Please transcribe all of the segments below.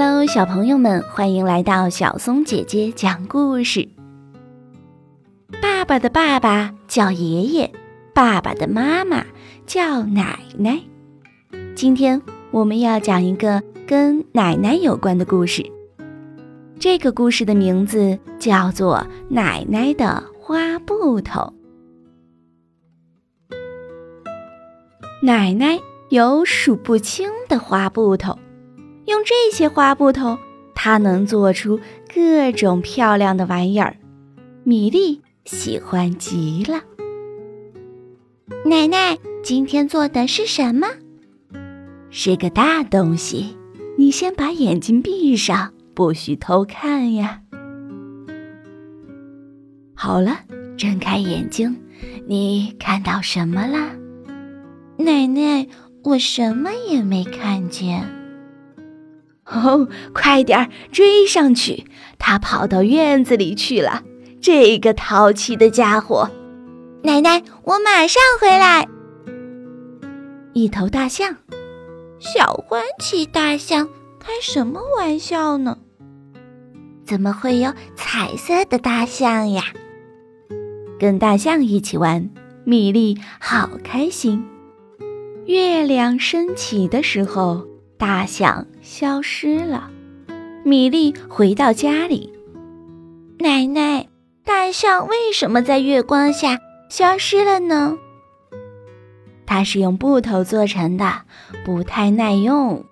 Hello，小朋友们，欢迎来到小松姐姐讲故事。爸爸的爸爸叫爷爷，爸爸的妈妈叫奶奶。今天我们要讲一个跟奶奶有关的故事。这个故事的名字叫做《奶奶的花布头》。奶奶有数不清的花布头。用这些花布头，它能做出各种漂亮的玩意儿。米粒喜欢极了。奶奶，今天做的是什么？是个大东西。你先把眼睛闭上，不许偷看呀。好了，睁开眼睛，你看到什么了？奶奶，我什么也没看见。哦，快点儿追上去！他跑到院子里去了。这个淘气的家伙，奶奶，我马上回来。一头大象，小欢骑大象，开什么玩笑呢？怎么会有彩色的大象呀？跟大象一起玩，米粒好开心。月亮升起的时候。大象消失了，米粒回到家里。奶奶，大象为什么在月光下消失了呢？它是用布头做成的，不太耐用。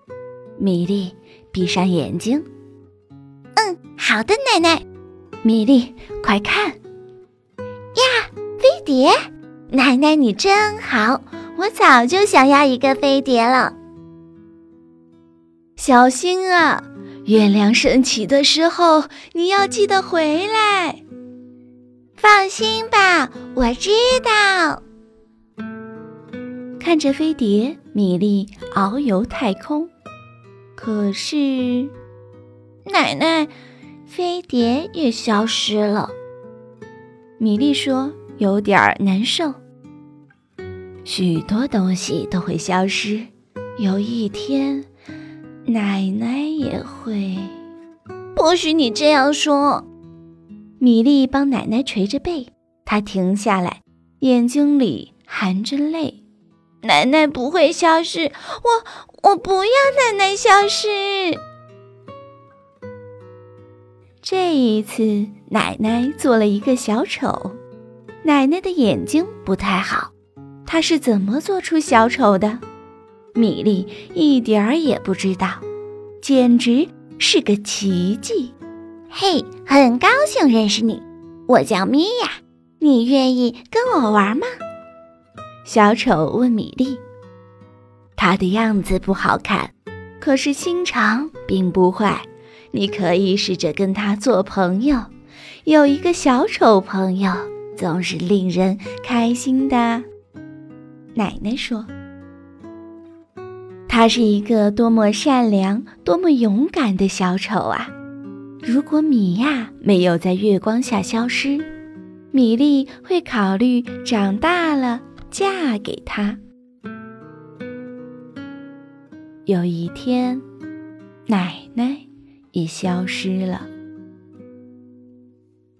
米粒，闭上眼睛。嗯，好的，奶奶。米莉，快看！呀，飞碟！奶奶你真好，我早就想要一个飞碟了。小心啊！月亮升起的时候，你要记得回来。放心吧，我知道。看着飞碟，米粒遨游太空。可是，奶奶，飞碟也消失了。米粒说：“有点难受。许多东西都会消失，有一天。”奶奶也会，不许你这样说。米粒帮奶奶捶着背，她停下来，眼睛里含着泪。奶奶不会消失，我我不要奶奶消失。这一次，奶奶做了一个小丑。奶奶的眼睛不太好，她是怎么做出小丑的？米粒一点儿也不知道，简直是个奇迹。嘿，很高兴认识你，我叫米娅，你愿意跟我玩吗？小丑问米粒。他的样子不好看，可是心肠并不坏。你可以试着跟他做朋友。有一个小丑朋友，总是令人开心的。奶奶说。他是一个多么善良、多么勇敢的小丑啊！如果米娅没有在月光下消失，米莉会考虑长大了嫁给他。有一天，奶奶也消失了。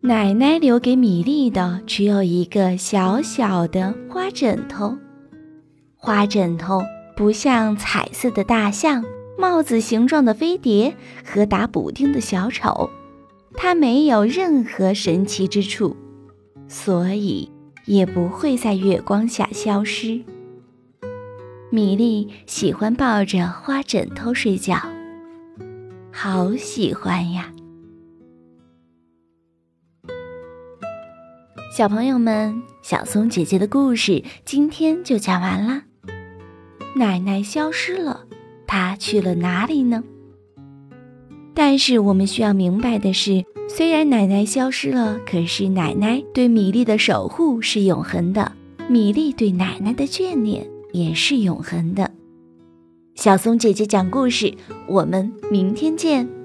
奶奶留给米莉的只有一个小小的花枕头，花枕头。不像彩色的大象、帽子形状的飞碟和打补丁的小丑，它没有任何神奇之处，所以也不会在月光下消失。米莉喜欢抱着花枕头睡觉，好喜欢呀！小朋友们，小松姐姐的故事今天就讲完啦。奶奶消失了，她去了哪里呢？但是我们需要明白的是，虽然奶奶消失了，可是奶奶对米粒的守护是永恒的，米粒对奶奶的眷恋也是永恒的。小松姐姐讲故事，我们明天见。